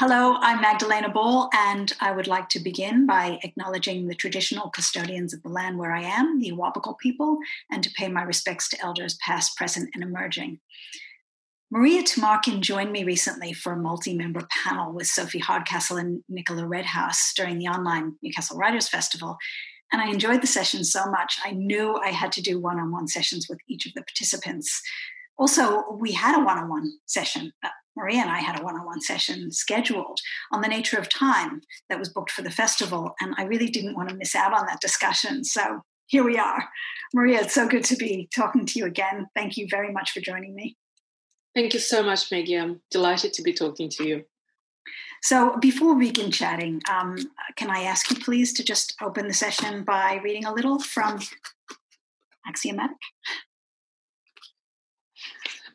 Hello, I'm Magdalena Ball, and I would like to begin by acknowledging the traditional custodians of the land where I am, the Awabakal people, and to pay my respects to elders past, present, and emerging. Maria Tumarkin joined me recently for a multi member panel with Sophie Hardcastle and Nicola Redhouse during the online Newcastle Writers Festival. And I enjoyed the session so much, I knew I had to do one on one sessions with each of the participants. Also, we had a one on one session. Uh, Maria and I had a one on one session scheduled on the nature of time that was booked for the festival. And I really didn't want to miss out on that discussion. So here we are. Maria, it's so good to be talking to you again. Thank you very much for joining me. Thank you so much, Maggie. I'm delighted to be talking to you. So, before we begin chatting, um, can I ask you please to just open the session by reading a little from Axiomatic?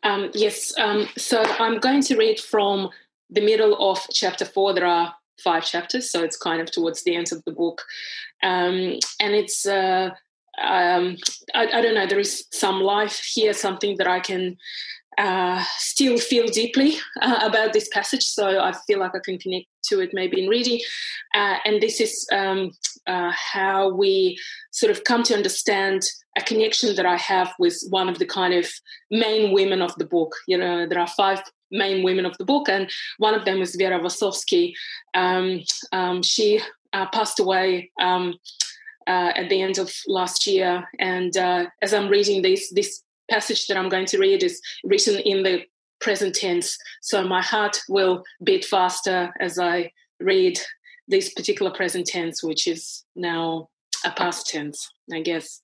Um, yes, um, so I'm going to read from the middle of chapter four. There are five chapters, so it's kind of towards the end of the book. Um, and it's, uh, um, I, I, don't know, there is some life here, something that I can uh, still feel deeply uh, about this passage. So I feel like I can connect to it maybe in reading. Uh, and this is um, uh, how we sort of come to understand a connection that I have with one of the kind of main women of the book. You know, there are five main women of the book, and one of them is Vera Wasowski. Um, um, she uh, passed away. Um, uh, at the end of last year, and uh, as I'm reading this, this passage that I'm going to read is written in the present tense, so my heart will beat faster as I read this particular present tense, which is now a past tense, I guess.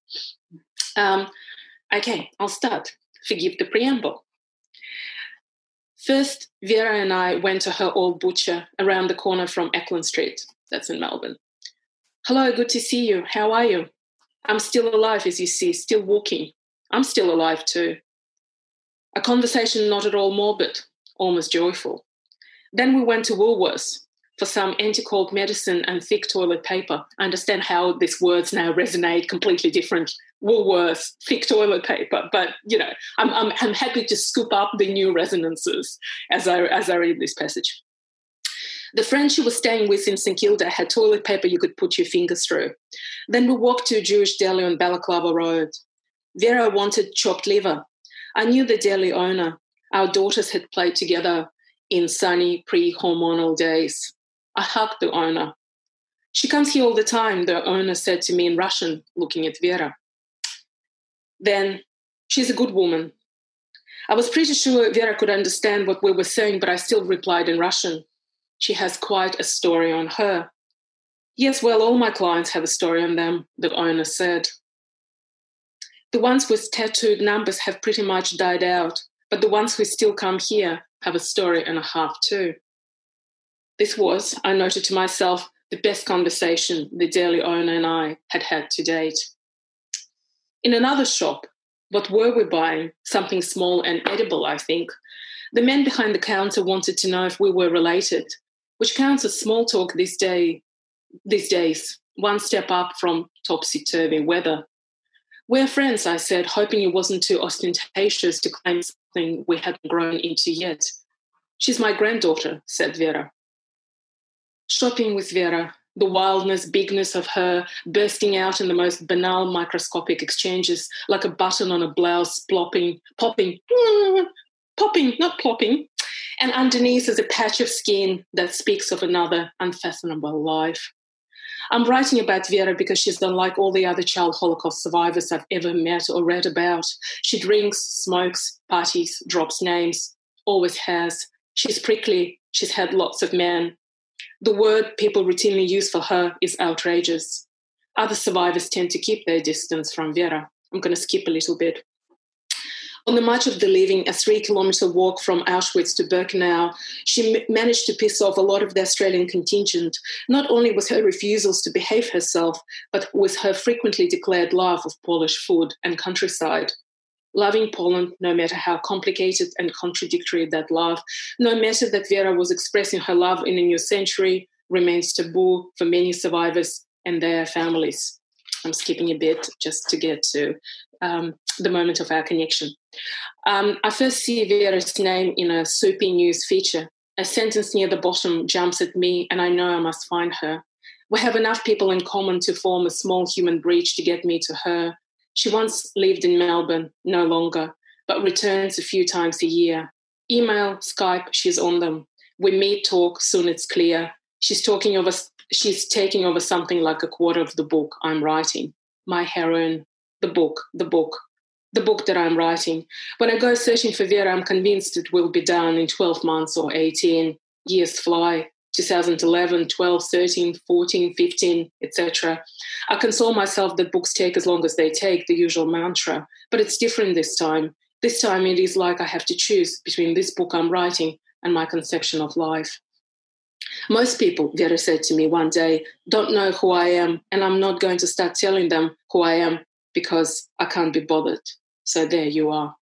Um, okay, I'll start. Forgive the preamble. First, Vera and I went to her old butcher around the corner from Acland Street. That's in Melbourne. Hello, good to see you. How are you? I'm still alive, as you see, still walking. I'm still alive too. A conversation not at all morbid, almost joyful. Then we went to Woolworths for some anti-cold medicine and thick toilet paper. I understand how these words now resonate completely different. Woolworths, thick toilet paper, but you know, I'm, I'm, I'm happy to scoop up the new resonances as I as I read this passage. The friend she was staying with in St Kilda had toilet paper you could put your fingers through. Then we walked to a Jewish deli on Balaclava Road. Vera wanted chopped liver. I knew the deli owner. Our daughters had played together in sunny pre hormonal days. I hugged the owner. She comes here all the time, the owner said to me in Russian, looking at Vera. Then, she's a good woman. I was pretty sure Vera could understand what we were saying, but I still replied in Russian. She has quite a story on her. Yes, well, all my clients have a story on them, the owner said. The ones with tattooed numbers have pretty much died out, but the ones who still come here have a story and a half too. This was, I noted to myself, the best conversation the daily owner and I had had to date. In another shop, what were we buying? Something small and edible, I think. The man behind the counter wanted to know if we were related, which counts as small talk these, day, these days, one step up from topsy turvy weather. We're friends, I said, hoping it wasn't too ostentatious to claim something we hadn't grown into yet. She's my granddaughter, said Vera. Shopping with Vera, the wildness, bigness of her bursting out in the most banal microscopic exchanges, like a button on a blouse plopping, popping, popping, not plopping. And underneath is a patch of skin that speaks of another unfathomable life. I'm writing about Vera because she's unlike all the other child Holocaust survivors I've ever met or read about. She drinks, smokes, parties, drops names, always has. She's prickly. She's had lots of men. The word people routinely use for her is outrageous. Other survivors tend to keep their distance from Vera. I'm going to skip a little bit. On the march of the leaving, a three kilometre walk from Auschwitz to Birkenau, she managed to piss off a lot of the Australian contingent, not only with her refusals to behave herself, but with her frequently declared love of Polish food and countryside. Loving Poland, no matter how complicated and contradictory that love, no matter that Vera was expressing her love in a new century, remains taboo for many survivors and their families. I'm skipping a bit just to get to um, the moment of our connection. Um, I first see Vera's name in a soapy news feature. A sentence near the bottom jumps at me, and I know I must find her. We have enough people in common to form a small human bridge to get me to her. She once lived in Melbourne, no longer, but returns a few times a year. Email, Skype, she's on them. We meet, talk, soon it's clear. She's talking over she's taking over something like a quarter of the book I'm writing. My heroine, the book, the book, the book that I'm writing. When I go searching for Vera, I'm convinced it will be done in 12 months or 18. Years fly. 2011, 12, 13, 14, 15, etc. I console myself that books take as long as they take, the usual mantra, but it's different this time. This time it is like I have to choose between this book I'm writing and my conception of life. Most people, Vera said to me one day, don't know who I am, and I'm not going to start telling them who I am because I can't be bothered. So there you are.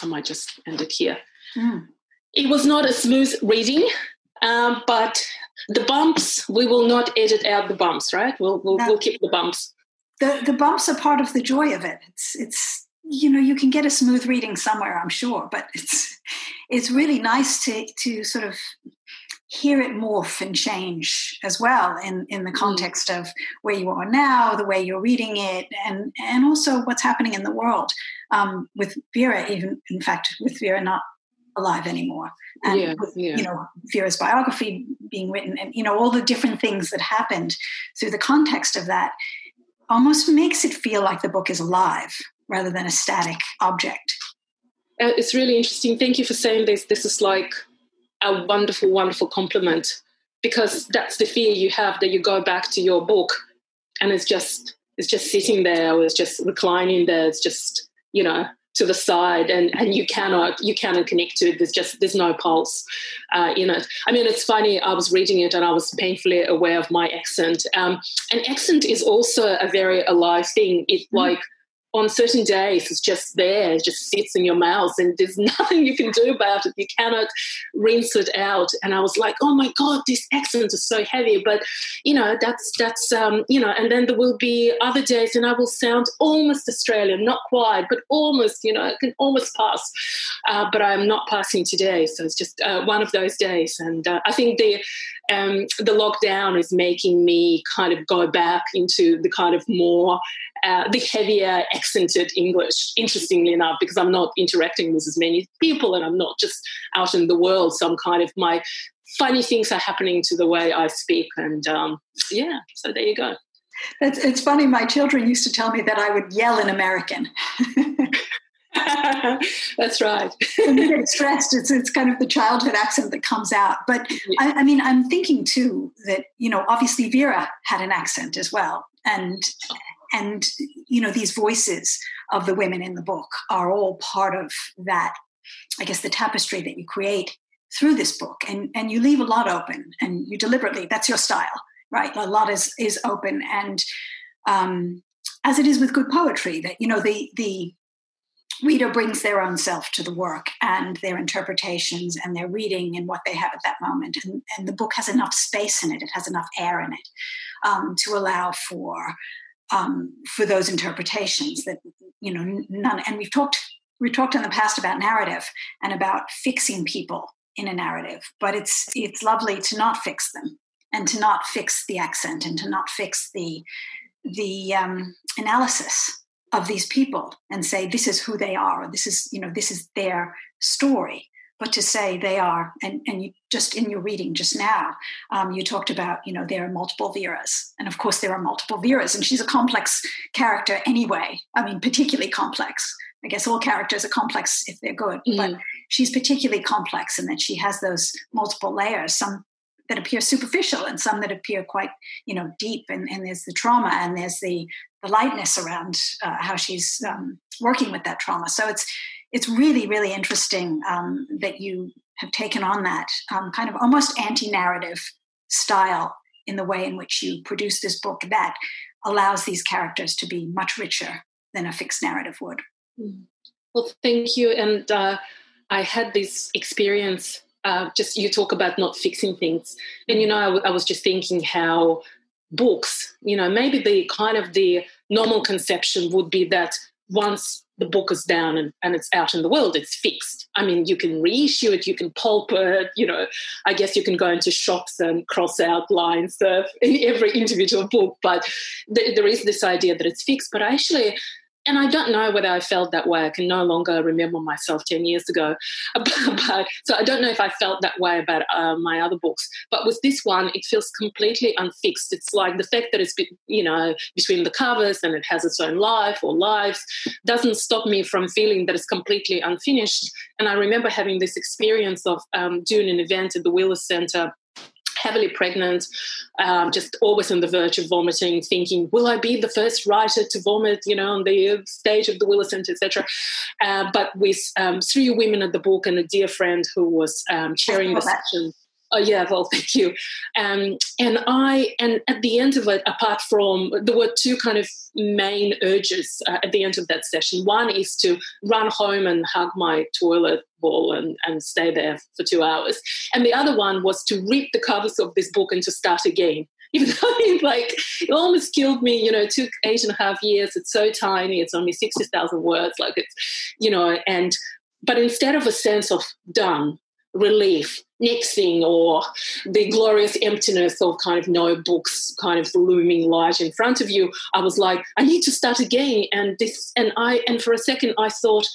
I might just end it here. Mm. It was not a smooth reading, um, but the bumps, we will not edit out the bumps, right? We'll, we'll, we'll keep the bumps. The, the bumps are part of the joy of it. It's, it's, you know, you can get a smooth reading somewhere, I'm sure, but it's, it's really nice to, to sort of hear it morph and change as well in, in the mm. context of where you are now, the way you're reading it, and, and also what's happening in the world. Um, with Vera, even in fact, with Vera not alive anymore, and yeah, with, yeah. you know Vera's biography being written, and you know all the different things that happened through the context of that, almost makes it feel like the book is alive rather than a static object. Uh, it's really interesting. Thank you for saying this. This is like a wonderful, wonderful compliment because that's the fear you have that you go back to your book and it's just it's just sitting there or it's just reclining there. It's just you know to the side and and you cannot you cannot connect to it there's just there's no pulse uh, in it i mean it's funny i was reading it and i was painfully aware of my accent um, and accent is also a very alive thing it mm-hmm. like on certain days it's just there it just sits in your mouth and there's nothing you can do about it. You cannot rinse it out. And i was like oh my god this accent is so heavy. But you know that's that's um, you know and then there will be other days and i will sound almost australian not quite but almost you know i can almost pass. Uh, but i'm not passing today so it's just uh, one of those days. And uh, i think the um, the lockdown is making me kind of go back into the kind of more uh, the heavier accented English, interestingly enough, because I'm not interacting with as many people and I'm not just out in the world. So I'm kind of my funny things are happening to the way I speak. And um, yeah, so there you go. It's, it's funny. My children used to tell me that I would yell in American. That's right. when you get stressed, it's, it's kind of the childhood accent that comes out. But I, I, mean, I'm thinking too that, you know, obviously Vera had an accent as well. And and you know these voices of the women in the book are all part of that i guess the tapestry that you create through this book. And and you leave a lot open and you deliberately that's your style right? A lot is is open. And um as it is with good poetry that you know the the reader brings their own self to the work and their interpretations and their reading and what they have at that moment. And, and the book has enough space in it. It has enough air in it um, to allow for um, for those interpretations that you know none and we've talked we talked in the past about narrative and about fixing people in a narrative but it's it's lovely to not fix them and to not fix the accent and to not fix the the um, analysis of these people and say this is who they are. This is you know this is their story but to say they are, and, and you just in your reading just now, um, you talked about, you know, there are multiple Veras. And of course, there are multiple Veras, and she's a complex character anyway. I mean, particularly complex. I guess all characters are complex if they're good, mm. but she's particularly complex in that she has those multiple layers, some that appear superficial and some that appear quite, you know, deep. And, and there's the trauma and there's the, the lightness around uh, how she's um, working with that trauma. So it's it's really, really interesting um, that you have taken on that um, kind of almost anti narrative style in the way in which you produce this book that allows these characters to be much richer than a fixed narrative would. Mm. Well, thank you. And uh, I had this experience. Uh, just you talk about not fixing things, and you know, I, w- I was just thinking how books, you know, maybe the kind of the normal conception would be that once the book is down and, and it's out in the world, it's fixed. I mean, you can reissue it, you can pulp it, you know, I guess you can go into shops and cross out lines in every individual book, but th- there is this idea that it's fixed. But actually, and I don't know whether I felt that way. I can no longer remember myself 10 years ago. But, so I don't know if I felt that way about uh, my other books. But with this one, it feels completely unfixed. It's like the fact that it's, you know, between the covers and it has its own life or lives doesn't stop me from feeling that it's completely unfinished. And I remember having this experience of um, doing an event at the Wheeler Centre heavily pregnant, um, just always on the verge of vomiting, thinking, will I be the first writer to vomit, you know, on the stage of the Wheeler Centre, etc. Uh, but with um, three women at the book and a dear friend who was um, chairing the session. Oh yeah, well, thank you. Um, and I, and at the end of it, apart from there were two kind of main urges uh, at the end of that session. One is to run home and hug my toilet and, and stay there for two hours, and the other one was to rip the covers of this book and to start again. Even though it, like it almost killed me, you know, it took eight and a half years. It's so tiny. It's only sixty thousand words. Like it's, you know, and but instead of a sense of done relief next thing or the glorious emptiness of kind of no books kind of looming large in front of you i was like i need to start again and this and i and for a second i thought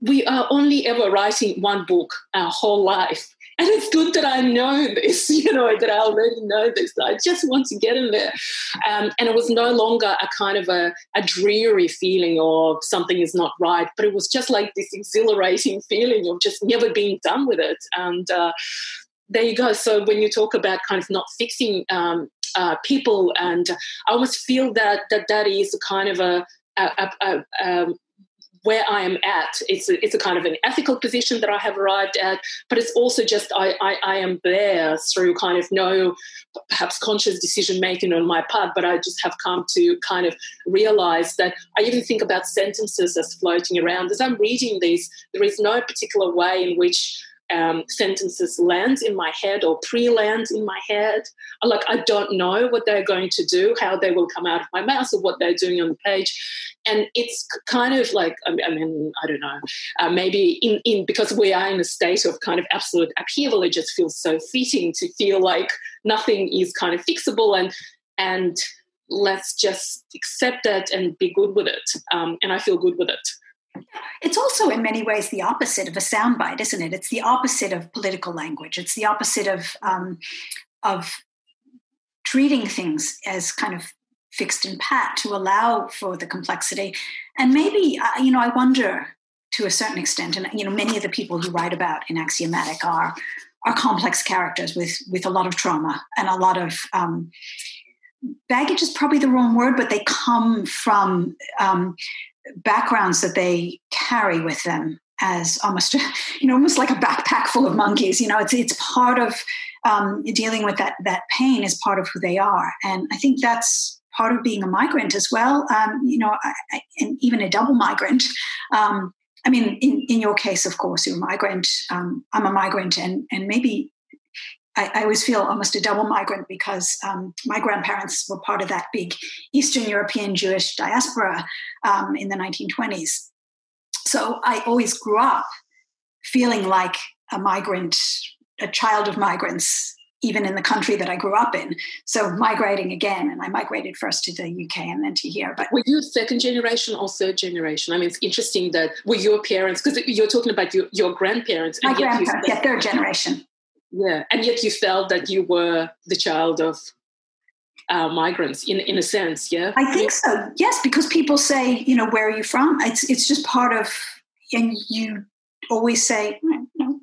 we are only ever writing one book our whole life and it's good that I know this, you know, that I already know this. I just want to get in there. Um, and it was no longer a kind of a, a dreary feeling or something is not right, but it was just like this exhilarating feeling of just never being done with it. And uh, there you go. So when you talk about kind of not fixing um, uh, people, and I almost feel that that that is a kind of a, a, a, a um, where I am at. It's a, it's a kind of an ethical position that I have arrived at, but it's also just I, I, I am there through kind of no perhaps conscious decision making on my part, but I just have come to kind of realize that I even think about sentences as floating around. As I'm reading these, there is no particular way in which um, sentences land in my head or pre-land in my head. Like I don't know what they're going to do, how they will come out of my mouth, or what they're doing on the page, and it's kind of like I mean I don't know, uh, maybe in in because we are in a state of kind of absolute upheaval, it just feels so fitting to feel like nothing is kind of fixable and and let's just accept it and be good with it, um, and I feel good with it. It's also in many ways the opposite of a soundbite, isn't it? It's the opposite of political language. It's the opposite of um, of treating things as kind of fixed and pat to allow for the complexity. And maybe uh, you know, I wonder to a certain extent, and you know, many of the people you write about in Axiomatic are are complex characters with with a lot of trauma and a lot of um, baggage is probably the wrong word, but they come from um, backgrounds that they carry with them as almost you know almost like a backpack full of monkeys you know it's it's part of um, dealing with that that pain is part of who they are. And i think that's part of being a migrant as well. Um, you know I, I, and even a double migrant. Um, i mean in, in your case of course you're a migrant. Um, i'm a migrant and and maybe I, I, always feel almost a double migrant because um, my grandparents were part of that big Eastern European Jewish diaspora um, in the 1920s. So I always grew up feeling like a migrant, a child of migrants, even in the country that I grew up in. So migrating again, and I migrated first to the UK and then to here. But were you second generation or third generation? I mean, it's interesting that were your parents because you're talking about your, your grandparents. My grandparents, yeah, third generation. Yeah, and yet you felt that you were the child of uh, migrants in in a sense. Yeah, I think so. Yes, because people say, you know, where are you from? It's it's just part of, and you always say, no,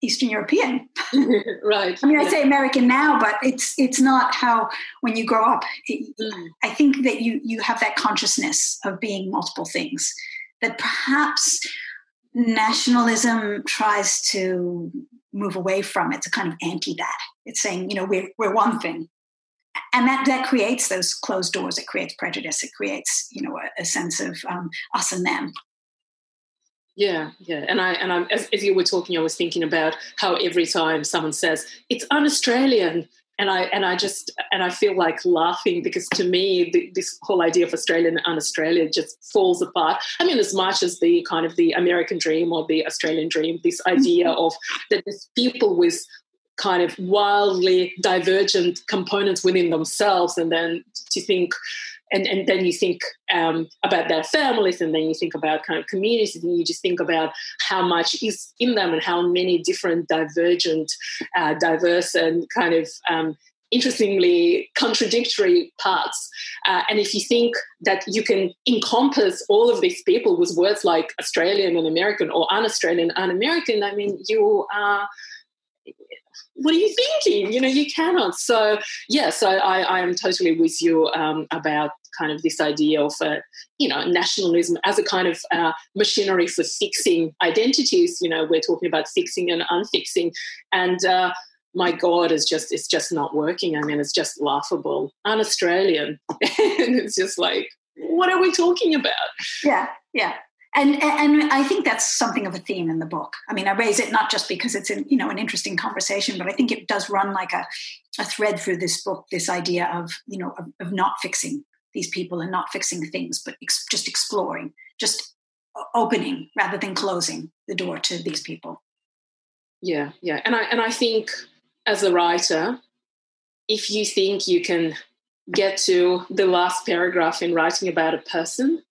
Eastern European. right. I mean, I say American now, but it's it's not how when you grow up. It, mm. I think that you you have that consciousness of being multiple things. That perhaps nationalism tries to move away from. It's a kind of anti that. It's saying, you know, we're, we're one thing. And that, that creates those closed doors. It creates prejudice. It creates, you know, a, a sense of um, us and them. Yeah, yeah, and I and I as, as you were talking, I was thinking about how every time someone says it's un-Australian, and I and I just and I feel like laughing because to me the, this whole idea of Australian and Australia just falls apart. I mean, as much as the kind of the American dream or the Australian dream, this idea mm-hmm. of that there's people with kind of wildly divergent components within themselves, and then to think and, and then you think um, about their families and then you think about kind of communities and you just think about how much is in them and how many different divergent uh, diverse and kind of um, interestingly contradictory parts. Uh, and if you think that you can encompass all of these people with words like australian and american or un-australian un-american i mean you are what are you thinking? You know, you cannot. So, yes, I, I, I am totally with you um, about kind of this idea of, uh, you know, nationalism as a kind of uh, machinery for fixing identities. You know, we're talking about fixing and unfixing. And, uh, my God, it's just it's just not working. I mean, it's just laughable, un-Australian, and it's just like, what are we talking about? Yeah, yeah and and I think that's something of a theme in the book. I mean, I raise it not just because it's an you know an interesting conversation, but I think it does run like a, a thread through this book. This idea of you know of, of not fixing these people and not fixing things, but ex- just exploring, just opening rather than closing the door to these people. Yeah, yeah, and I and I think as a writer, if you think you can get to the last paragraph in writing about a person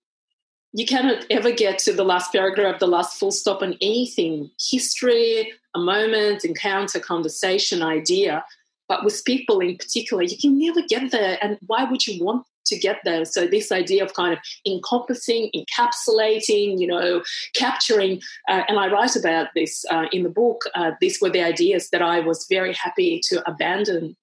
you cannot ever get to the last paragraph, the last full stop on anything history, a moment, encounter, conversation, idea. But with people in particular, you can never get there. And why would you want to get there. So this idea of kind of encompassing, encapsulating, you know, capturing, uh, and I write about this uh, in the book. Uh, these were the ideas that I was very happy to abandon,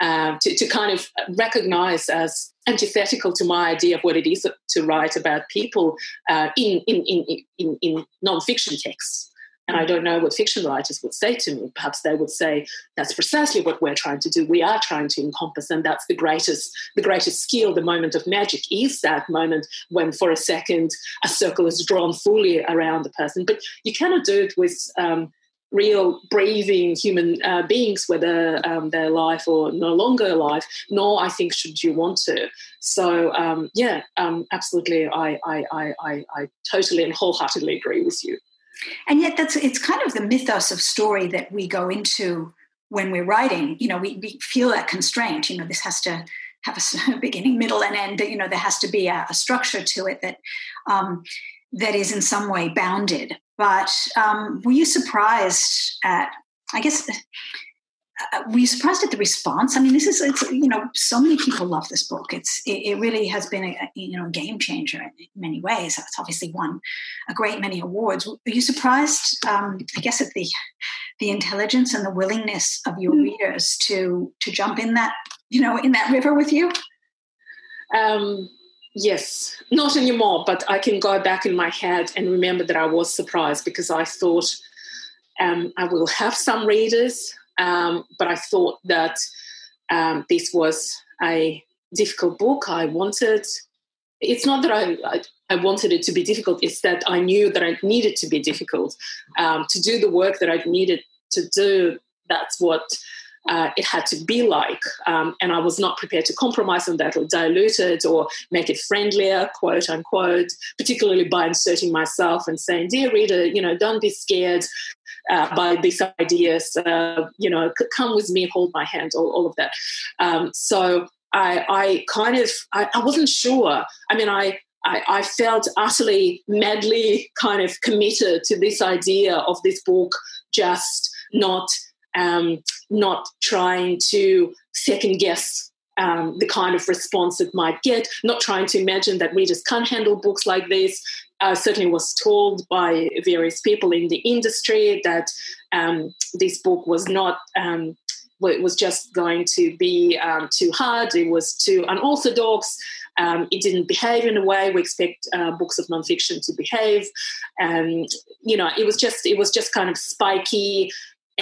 uh, to, to kind of recognize as antithetical to my idea of what it is to write about people uh, in, in, in, in, in non-fiction texts. And I don't know what fiction writers would say to me. Perhaps they would say, that's precisely what we're trying to do. We are trying to encompass, and that's the greatest, the greatest skill, the moment of magic is that moment when for a second a circle is drawn fully around the person. But you cannot do it with um, real breathing human uh, beings, whether um, they're alive or no longer alive, nor I think should you want to. So um, yeah, um, absolutely, I, I, I, I, totally and wholeheartedly agree with you. And yet, that's it's kind of the mythos of story that we go into when we're writing. You know, we, we feel that constraint. You know, this has to have a beginning, middle, and end. You know, there has to be a, a structure to it that um, that is in some way bounded. But um, were you surprised at? I guess uh, were you surprised at the response? I mean, this is it's you know so many people love this book. It's it, it really has been a, you know game changer in many ways. It's obviously won a great many awards. Were you surprised? Um, I guess at the the intelligence and the willingness of your mm. readers to to jump in that you know in that river with you. Um, yes, not anymore. But I can go back in my head and remember that I was surprised because I thought um, I will have some readers um, but I thought that um, this was a difficult book. I wanted, it's not that I, I, I, wanted it to be difficult, it's that I knew that I needed to be difficult. Um, to do the work that I needed to do, that's what uh, it had to be like. Um, and I was not prepared to compromise on that or dilute it or make it friendlier, quote unquote, particularly by inserting myself and saying, Dear reader, you know, don't be scared uh, by these ideas, uh, you know, come with me, hold my hand, all, all of that. Um, so I, I kind of, I, I wasn't sure. I mean, I, I, I, felt utterly madly kind of committed to this idea of this book just not um, not trying to second guess um, the kind of response it might get, not trying to imagine that readers can't handle books like this. I certainly was told by various people in the industry that um, this book was not. Um, it was just going to be um, too hard. It was too unorthodox. Um, it didn't behave in a way we expect uh, books of nonfiction to behave. And you know, it was just it was just kind of spiky,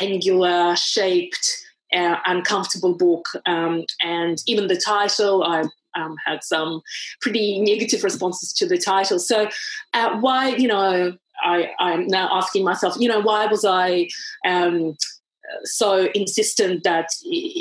angular shaped, uh, uncomfortable book. Um, and even the title, I um, had some pretty negative responses to the title. So, uh, why, you know, I, I'm now asking myself, you know, why was I um, so insistent that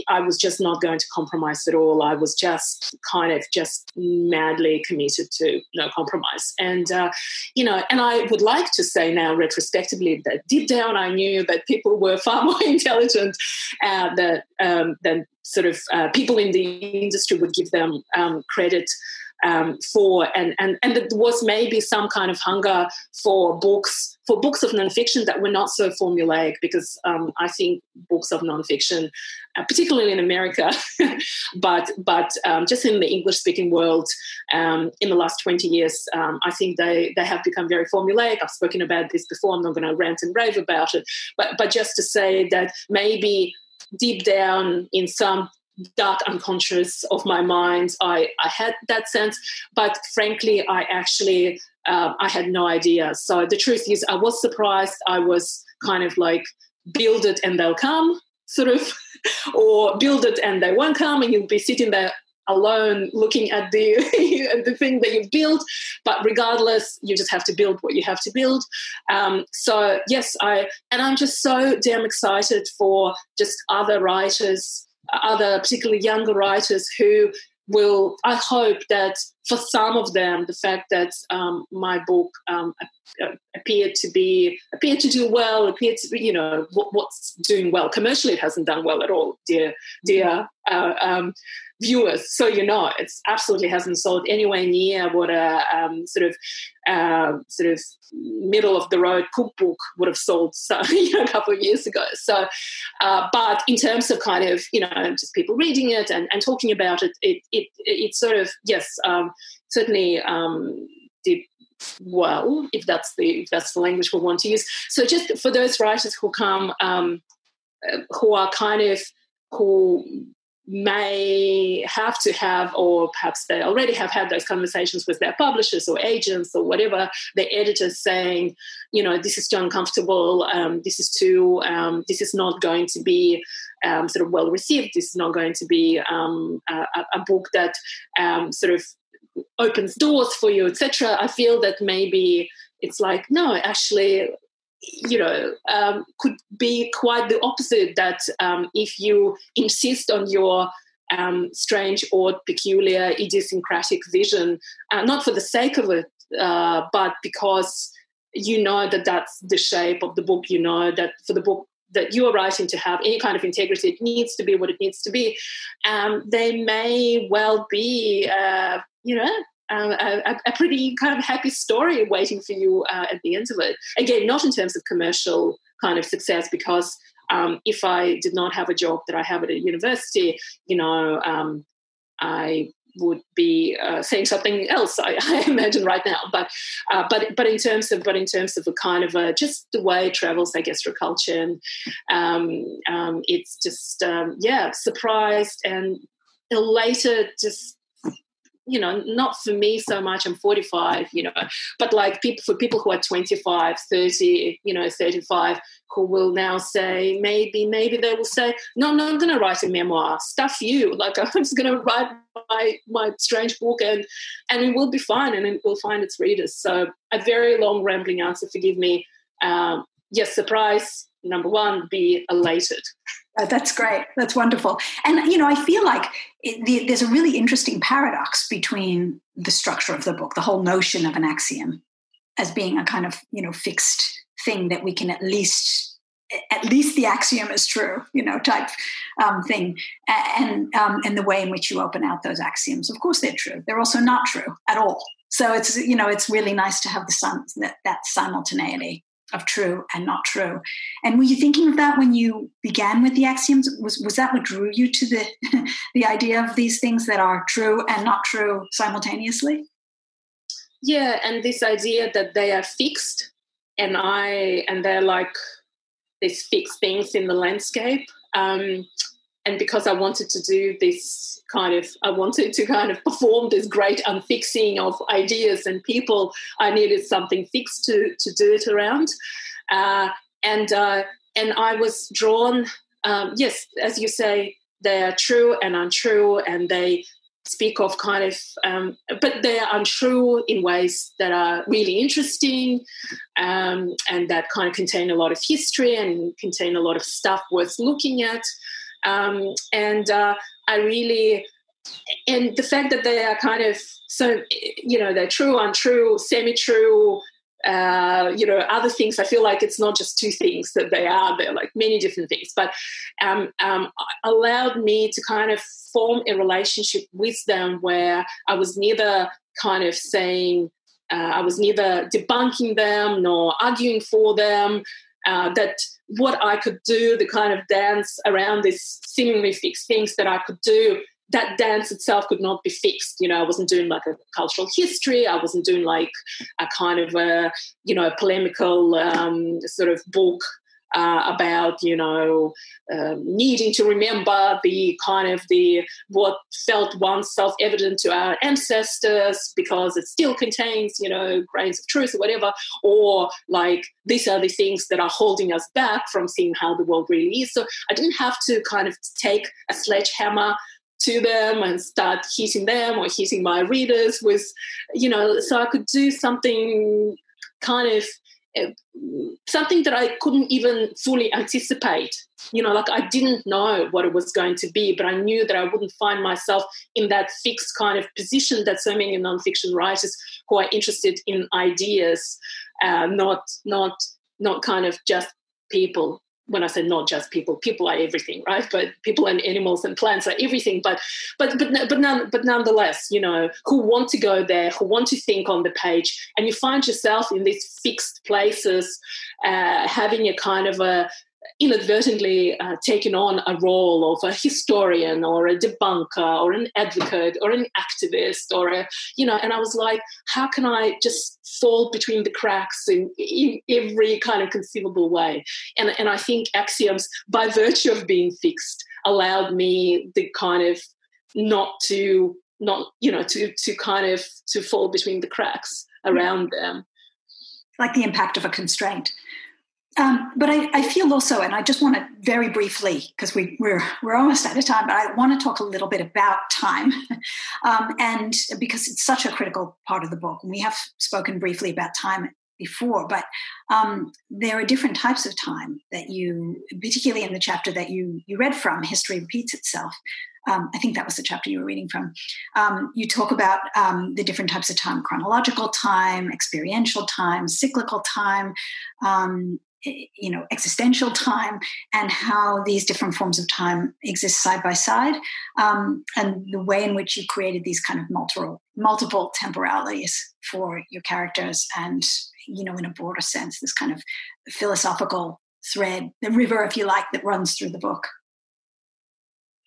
I was just not going to compromise at all. I was just kind of just madly committed to no compromise. And, uh, you know, and I would like to say now retrospectively that deep down I knew that people were far more intelligent uh, that, um, than sort of uh, people in the industry would give them um, credit um, for, and, and, and there was maybe some kind of hunger for books, for books of nonfiction that were not so formulaic, because um, I think books of nonfiction, uh, particularly in America, but, but um, just in the English speaking world um, in the last 20 years, um, I think they, they have become very formulaic. I've spoken about this before, I'm not going to rant and rave about it, but, but just to say that maybe deep down in some dark unconscious of my mind i i had that sense. But frankly i actually uh, i had no idea. So the truth is i was surprised. I was kind of like build it and they'll come sort of or build it and they won't come and you'll be sitting there alone looking at the at the thing that you've built. But regardless you just have to build what you have to build. Um, so yes i and i'm just so damn excited for just other writers other particularly younger writers who will i hope that for some of them the fact that um, my book um, appeared to be appeared to do well appeared to be you know what, what's doing well commercially it hasn't done well at all dear dear uh, um, viewers. So you know, it absolutely hasn't sold anywhere near what a um, sort of uh, sort of middle of the road cookbook would have sold so, you know, a couple of years ago. So, uh, but in terms of kind of you know just people reading it and, and talking about it, it it it sort of yes certainly um, did well if that's the if that's the language we want to use. So just for those writers who come um, uh, who are kind of who may have to have, or perhaps they already have had those conversations with their publishers or agents or whatever, the editors saying, you know, this is too uncomfortable, um, this is too, um, this is not going to be um, sort of well received, this is not going to be um, a, a, book that um, sort of opens doors for you, etc. I feel that maybe it's like, no, actually, you know, um, could be quite the opposite. That um, if you insist on your um, strange, odd, peculiar, idiosyncratic vision, uh, not for the sake of it, uh, but because you know that that's the shape of the book. You know that for the book that you are writing to have any kind of integrity, it needs to be what it needs to be. Um, they may well be, uh, you know, um, a, a, pretty kind of happy story waiting for you uh, at the end of it. Again, not in terms of commercial kind of success, because um, if I did not have a job that I have at a university, you know, um, I would be uh, saying something else. I, I, imagine right now, but uh, but but in terms of but in terms of a kind of a, just the way travels, I guess, through culture, and um, um, it's just um, yeah, surprised and elated, just you know, not for me so much. I'm 45, you know, but like people for people who are 25, 30, you know, 35, who will now say maybe, maybe they will say, no, no, I'm going to write a memoir. Stuff you. Like I'm just going to write my my strange book, and and it will be fine, and it will find its readers. So a very long rambling answer. Forgive me. Um, yes, surprise. Number one, be elated. Uh, that's great. That's wonderful. And, you know, I feel like it, the, there's a really interesting paradox between the structure of the book, the whole notion of an axiom as being a kind of, you know, fixed thing that we can at least at least the axiom is true, you know, type um, thing, and um, and the way in which you open out those axioms. Of course, they're true. They're also not true at all. So it's you know it's really nice to have the that, that simultaneity of true and not true. And were you thinking of that when you began with the axioms? Was was that what drew you to the the idea of these things that are true and not true simultaneously? Yeah, and this idea that they are fixed and I and they're like these fixed things in the landscape. Um, and because I wanted to do this kind of, I wanted to kind of perform this great unfixing of ideas and people, I needed something fixed to to do it around, uh, and uh, and I was drawn. Um, yes, as you say, they are true and untrue, and they speak of kind of, um, but they're untrue in ways that are really interesting um, and that kind of contain a lot of history and contain a lot of stuff worth looking at. Um, and uh, I really, and the fact that they are kind of so, you know, they're true, untrue, semi true, uh, you know, other things. I feel like it's not just two things that they are. They're like many different things, but um, um, allowed me to kind of form a relationship with them where I was neither kind of saying, uh, I was neither debunking them nor arguing for them. Uh, that what I could do, the kind of dance around these seemingly fixed things that I could do, that dance itself could not be fixed. You know, I wasn't doing like a cultural history. I wasn't doing like a kind of a, you know, polemical um, sort of book uh, about you know um, needing to remember the kind of the what felt once self-evident to our ancestors because it still contains you know grains of truth or whatever or like these are the things that are holding us back from seeing how the world really is. So i didn't have to kind of take a sledgehammer to them and start hitting them or hitting my readers with, you know, so I could do something kind of uh, something that I couldn't even fully anticipate. You know, like I didn't know what it was going to be, but I knew that I wouldn't find myself in that fixed kind of position that so many nonfiction writers who are interested in ideas, uh, not not not kind of just people when I say not just people, people are everything, right? But people and animals and plants are everything. But but but but none, but nonetheless, you know, who want to go there, who want to think on the page, and you find yourself in these fixed places, uh, having a kind of a inadvertently uh, taken on a role of a historian or a debunker or an advocate or an activist or a you know and i was like how can i just fall between the cracks in, in every kind of conceivable way? And, and i think axioms by virtue of being fixed allowed me the kind of not to not you know to to kind of to fall between the cracks around them. Like the impact of a constraint um, but I, I, feel also, and I just want to very briefly, because we, we're we're almost out of time, but I want to talk a little bit about time, um, and because it's such a critical part of the book. And we have spoken briefly about time before, but um, there are different types of time that you, particularly in the chapter that you you read from, history repeats itself. Um, I think that was the chapter you were reading from. Um, you talk about um, the different types of time chronological time, experiential time, cyclical time, um, you know existential time and how these different forms of time exist side by side um, and the way in which you created these kind of multiple multiple temporalities for your characters and you know in a broader sense this kind of philosophical thread the river if you like that runs through the book.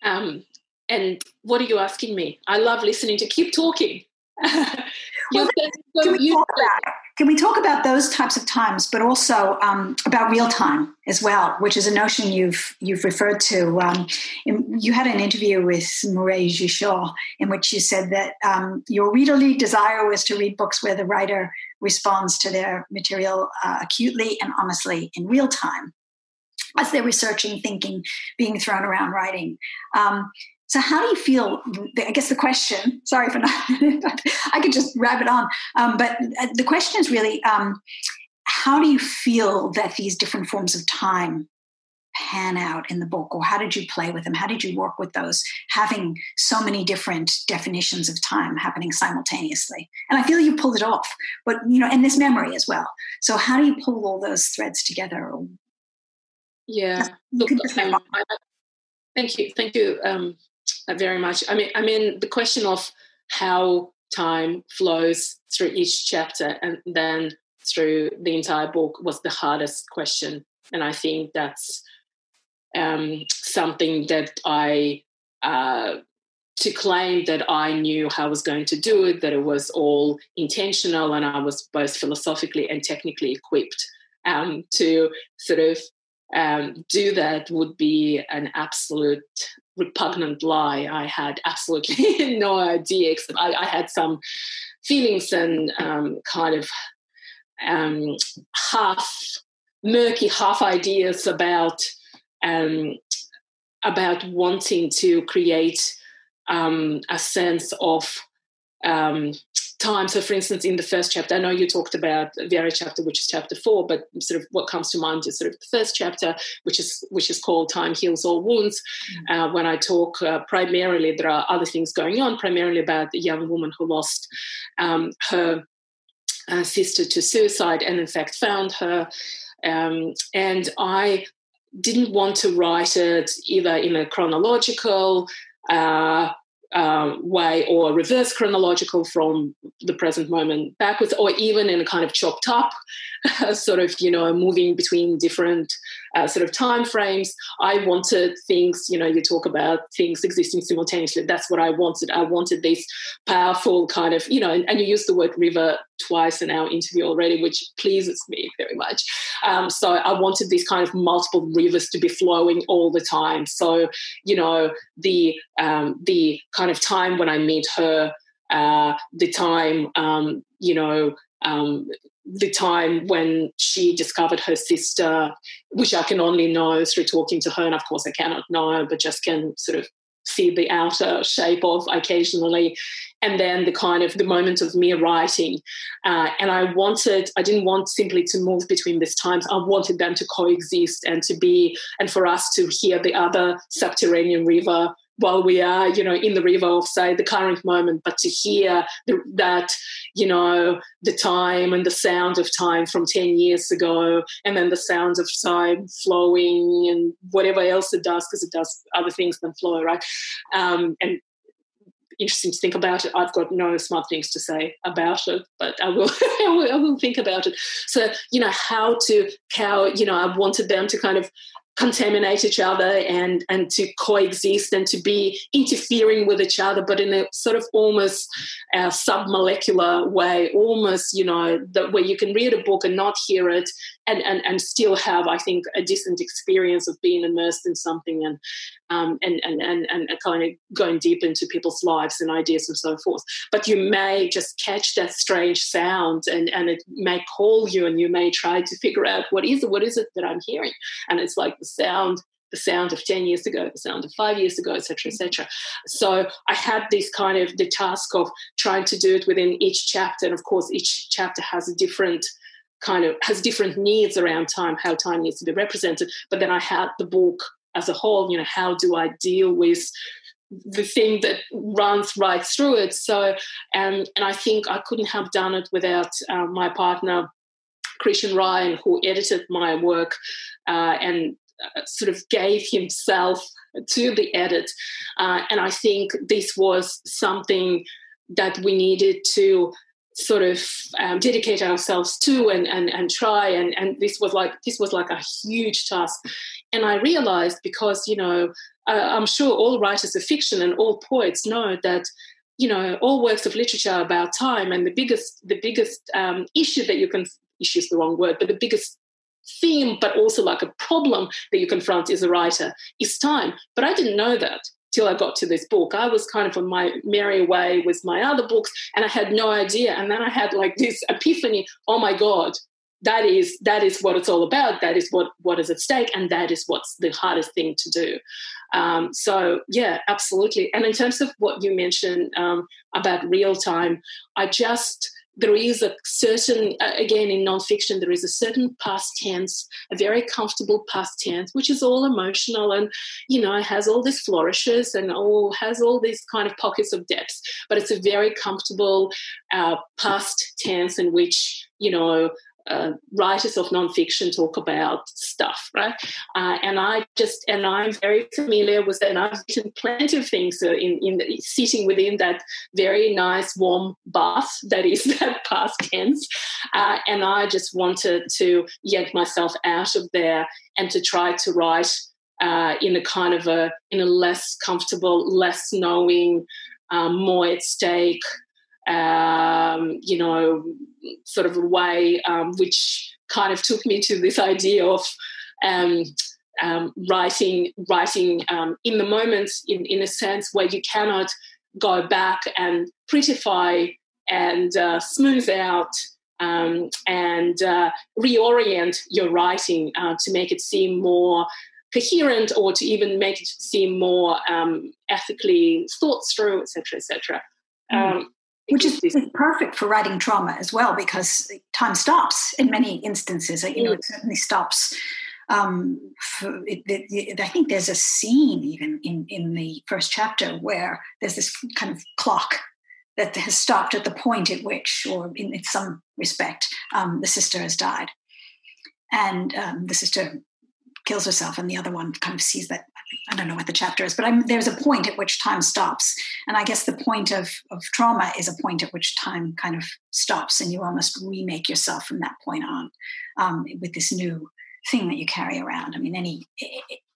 Um, and what are you asking me? I love listening to keep talking well, can, we talk about, can we talk about those types of times, but also um, about real time as well, which is a notion you've you've referred to. Um, in, you had an interview with Mireille Juchau in which you said that um, your readerly desire was to read books where the writer responds to their material uh, acutely and honestly in real time as they're researching, thinking, being thrown around writing. Um, so, how do you feel? I guess the question, sorry for not, I could just wrap it on, um, but uh, the question is really um, how do you feel that these different forms of time pan out in the book, or how did you play with them? How did you work with those, having so many different definitions of time happening simultaneously? And I feel you pulled it off, but you know, and this memory as well. So, how do you pull all those threads together? Yeah, Look, um, I, thank you, thank you um, very much. I mean, I mean, the question of how time flows through each chapter and then through the entire book was the hardest question, and I think that's um, something that I. Uh, to claim that I knew how I was going to do it, that it was all intentional, and I was both philosophically and technically equipped um, to sort of um, do that would be an absolute repugnant lie. I had absolutely no idea. Except I, I had some feelings and um, kind of um, half murky, half ideas about um, about wanting to create um, a sense of um, time. So, for instance, in the first chapter, I know you talked about the very chapter, which is chapter four, but sort of what comes to mind is sort of the first chapter, which is which is called "Time Heals All Wounds." Mm-hmm. Uh, when I talk uh, primarily, there are other things going on, primarily about the young woman who lost um, her uh, sister to suicide, and in fact found her. Um, and I didn't want to write it either in a chronological uh, um, way or reverse chronological from the present moment backwards, or even in a kind of chopped up sort of, you know, moving between different uh, sort of time frames. I wanted things, you know, you talk about things existing simultaneously. That's what I wanted. I wanted this powerful kind of, you know, and, and you use the word river twice in our interview already, which pleases me very much. Um, so I wanted these kind of multiple rivers to be flowing all the time. So, you know, the um, the kind of time when I meet her, uh, the time, um, you know, um, the time when she discovered her sister, which I can only know through talking to her, and of course I cannot know, but just can sort of see the outer shape of occasionally. And then the kind of the moment of me writing. Uh, and i wanted i didn't want simply to move between these times. I wanted them to coexist and to be and for us to hear the other subterranean river while we are, you know, in the river of, say, the current moment, but to hear the, that, you know, the time and the sound of time from 10 years ago, and then the sounds of time flowing and whatever else it does, because it does other things than flow, right? Um, and interesting to think about it. I've got no smart things to say about it, but I will, I will, I will think about it. So, you know, how to, how, you know, I wanted them to kind of contaminate each other and and to coexist and to be interfering with each other but in a sort of almost uh, submolecular way almost you know that where you can read a book and not hear it and, and and still have i think a decent experience of being immersed in something and um, and, and and and kind of going deep into people's lives and ideas and so forth but you may just catch that strange sound and and it may call you and you may try to figure out what is it what is it that i'm hearing and it's like the sound the sound of 10 years ago, the sound of five years ago, etc., etc. So I had this kind of the task of trying to do it within each chapter. And of course, each chapter has a different kind of has different needs around time, how time needs to be represented. But then I had the book as a whole, you know, how do I deal with the thing that runs right through it. So, um, and I think I couldn't have done it without uh, my partner, Christian Ryan, who edited my work uh, and uh, sort of gave himself to the edit. Uh, and I think this was something that we needed to sort of um, dedicate ourselves to and, and, and try. And, and this was like this was like a huge task. And i realized because you know uh, i'm sure all writers of fiction and all poets know that you know all works of literature are about time. And the biggest the biggest um, issue that you can issue is the wrong word but the biggest theme, but also like a problem that you confront as a writer is time. But I didn't know that till I got to this book. I was kind of on my merry way with my other books and I had no idea. And then I had like this epiphany oh my God, that is that is what it's all about that is what what is at stake and that is what's the hardest thing to do um, so yeah absolutely and in terms of what you mentioned um, about real time i just there is a certain, again, in nonfiction, there is a certain past tense, a very comfortable past tense, which is all emotional and, you know, has all these flourishes and all has all these kind of pockets of depth. But it's a very comfortable uh, past tense in which, you know, uh, writers of nonfiction talk about stuff, right? Uh, and I just and I'm very familiar with that, and I've written plenty of things uh, in in the, sitting within that very nice warm bath that is that past tense, uh, and I just wanted to yank myself out of there and to try to write uh, in a kind of a in a less comfortable, less knowing, um, more at stake um, you know, sort of a way um, which kind of took me to this idea of um, um writing, writing um, in the moment, in, in a sense where you cannot go back and prettify and uh, smooth out um, and uh, reorient your writing uh, to make it seem more coherent or to even make it seem more um, ethically thought through, etc., etc. Mm. Um, which is, is, perfect for writing trauma as well because time stops in many instances. You know, it certainly stops. Um, it, it, it, I think there's a scene even in in the first chapter where there's this kind of clock that has stopped at the point at which, or in, in some respect, um, the sister has died, and um, the sister kills herself, and the other one kind of sees that. I don't know what the chapter is, but I'm, there's a point at which time stops, and I guess the point of of trauma is a point at which time kind of stops, and you almost remake yourself from that point on um, with this new thing that you carry around. I mean, any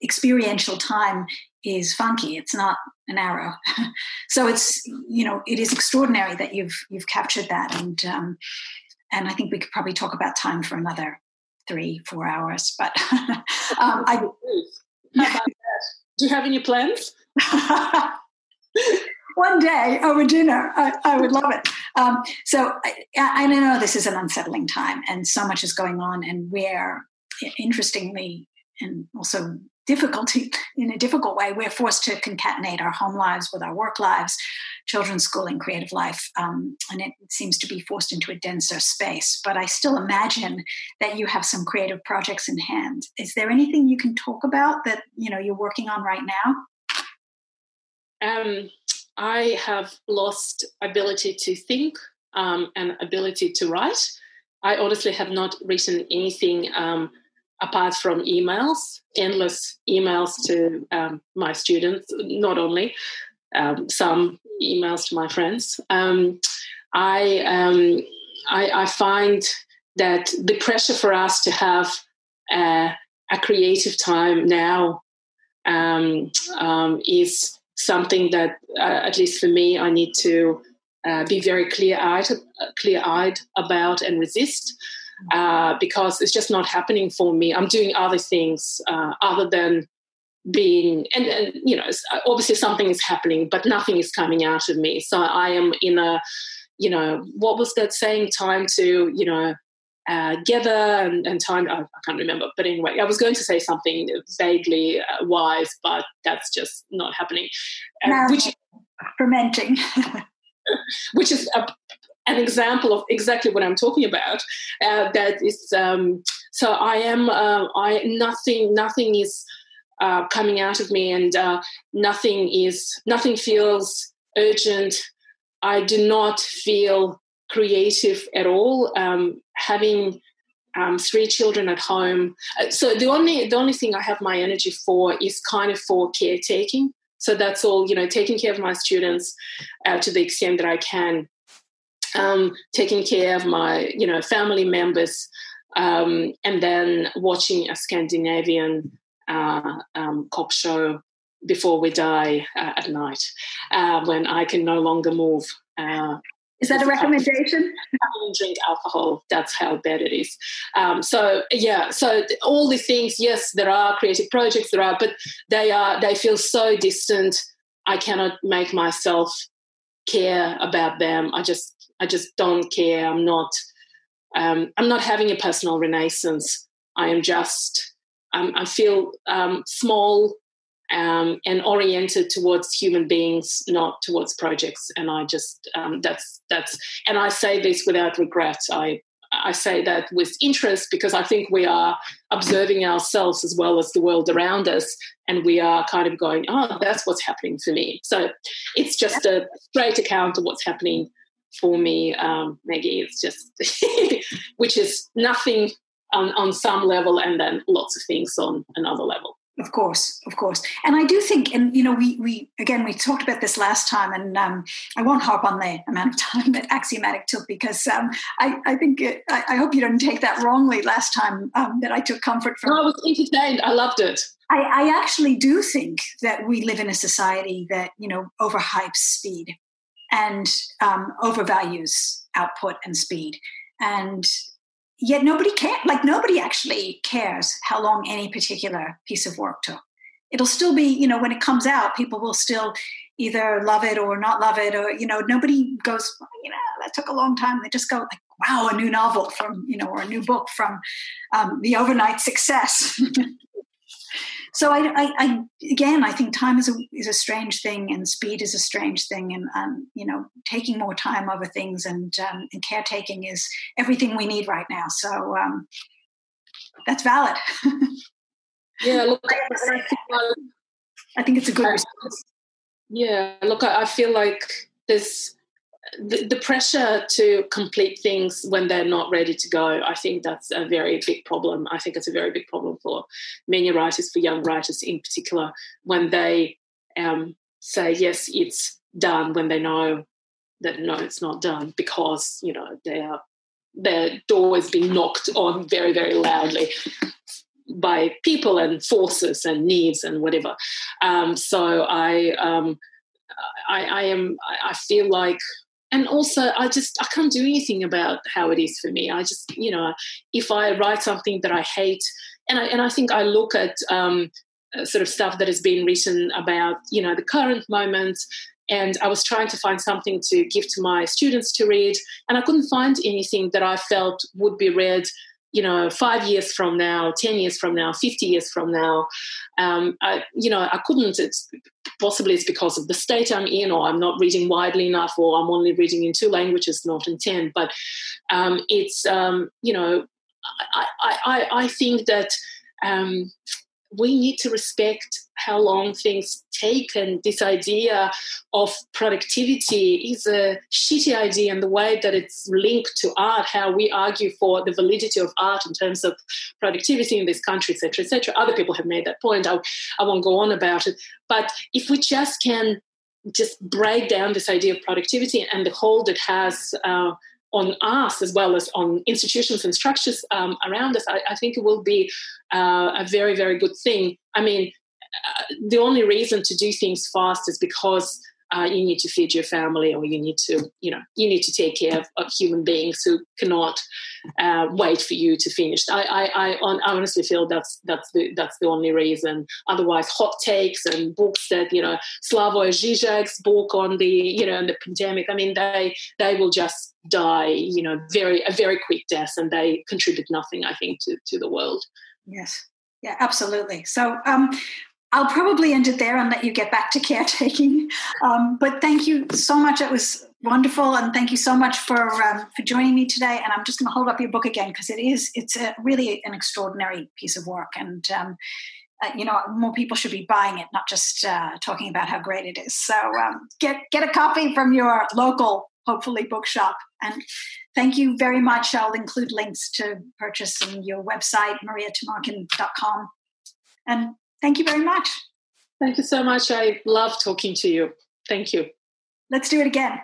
experiential time is funky. It's not an arrow. so it's you know it is extraordinary that you've you've captured that, and um, and I think we could probably talk about time for another three four hours. But um, I. Do you have any plans? One day over dinner, I, I would love it. Um, so I, I know this is an unsettling time, and so much is going on, and we're interestingly and also difficulty in a difficult way we're forced to concatenate our home lives with our work lives children's schooling creative life um, and it seems to be forced into a denser space. But i still imagine that you have some creative projects in hand. Is there anything you can talk about that you know you're working on right now? Um, i have lost ability to think um, and ability to write. I honestly have not written anything um, apart from emails, endless emails to um, my students, not only um, some emails to my friends. Um, I, um, I, I find that the pressure for us to have a, creative time now um, um, is something that, uh, at least for me, I need to uh, be very clear-eyed, clear-eyed about and resist uh, because it's just not happening for me. I'm doing other things uh, other than being, and, and, you know, obviously something is happening, but nothing is coming out of me. So I am in a, you know, what was that saying? Time to, you know, uh, gather and, and time. I, I, can't remember, but anyway, I was going to say something vaguely uh, wise, but that's just not happening. Uh, which fermenting. which is a, an example of exactly what I'm talking about. Uh, that is um, so I am uh, I nothing nothing is uh, coming out of me, and uh, nothing is nothing feels urgent. I do not feel creative at all. Um, having um, three children at home, uh, so the only the only thing I have my energy for is kind of for caretaking. So that's all, you know, taking care of my students uh, to the extent that I can um, taking care of my you know family members um, and then watching a scandinavian uh, um, cop show before we die uh, at night uh, when i can no longer move uh, is that a recommendation? I don't drink alcohol. That's how bad it is. Um, so yeah, so all the things. Yes, there are creative projects. There are, but they are. They feel so distant. I cannot make myself care about them. I just I just don't care. I'm not. Um, I'm not having a personal renaissance. I am just. Um, I feel um, small um, and oriented towards human beings, not towards projects. And I just um, that's that's. And I say this without regret. I I say that with interest because I think we are observing ourselves as well as the world around us, and we are kind of going, "Oh, that's what's happening for me." So it's just a straight account of what's happening for me, um, Maggie. It's just, which is nothing on, on some level and then lots of things on another level. Of course, of course, and I do think, and you know, we we again we talked about this last time, and um, I won't harp on the amount of time that axiomatic took because um, I I think it, I, I, hope you don't take that wrongly. Last time um, that I took comfort from, no, I was entertained. I loved it. I, I actually do think that we live in a society that you know overhypes speed and um, overvalues output and speed. And yet nobody cares, like nobody actually cares how long any particular piece of work took. It'll still be, you know, when it comes out, people will still either love it or not love it, or, you know, nobody goes, you know, that took a long time. They just go like, wow, a new novel from, you know, or a new book from um, the overnight success. so I, I, I, again, I think time is a is a strange thing, and speed is a strange thing, and um, you know, taking more time over things and um, and caretaking is everything we need right now. So um, that's valid. yeah, look, I, I, think it's a good response. Yeah, look, I feel like there's the, the, pressure to complete things when they're not ready to go, I think that's a very big problem. I think it's a very big problem for many writers, for young writers in particular, when they um, say, yes, it's done, when they know that no, it's not done because, you know, they are, their door is being knocked on very, very loudly by people and forces and needs and whatever. Um, so I, um, I, I am, I feel like and also i just i can't do anything about how it is for me. I just you know if i write something that i hate and i and i think i look at um, uh, sort of stuff that has been written about you know the current moment and i was trying to find something to give to my students to read and i couldn't find anything that i felt would be read you know, five years from now, 10 years from now, 50 years from now. Um, I, you know, I couldn't, it's, possibly it's because of the state I'm in, or I'm not reading widely enough, or I'm only reading in two languages, not in 10. But um, it's, um, you know, I, I, I think that um, we need to respect how long things take and this idea of productivity is a shitty idea and the way that it's linked to art how we argue for the validity of art in terms of productivity in this country etc etc other people have made that point. I, I won't go on about it. But if we just can just break down this idea of productivity and the hold it has uh, on us as well as on institutions and structures um, around us, I, I, think it will be uh, a very, very good thing. I mean, uh, the only reason to do things fast is because uh, you need to feed your family or you need to you know you need to take care of, of human beings who cannot uh, wait for you to finish. I, I, I, honestly feel that's that's the that's the only reason. Otherwise hot takes and books that you know Slavoj Žižek's book on the you know the pandemic I mean they they will just die you know very a very quick death and they contribute nothing I think to to the world. Yes. Yeah, absolutely. So um, I'll probably end it there and let you get back to caretaking. Um, but thank you so much. It was wonderful, and thank you so much for um, for joining me today. And I'm just going to hold up your book again because it is it's a, really an extraordinary piece of work, and um, uh, you know more people should be buying it, not just uh, talking about how great it is. So um, get get a copy from your local, hopefully, bookshop. And thank you very much. I'll include links to purchase on your website, mariatumarkin.com. And Thank you very much. Thank you so much. I love talking to you. Thank you. Let's do it again.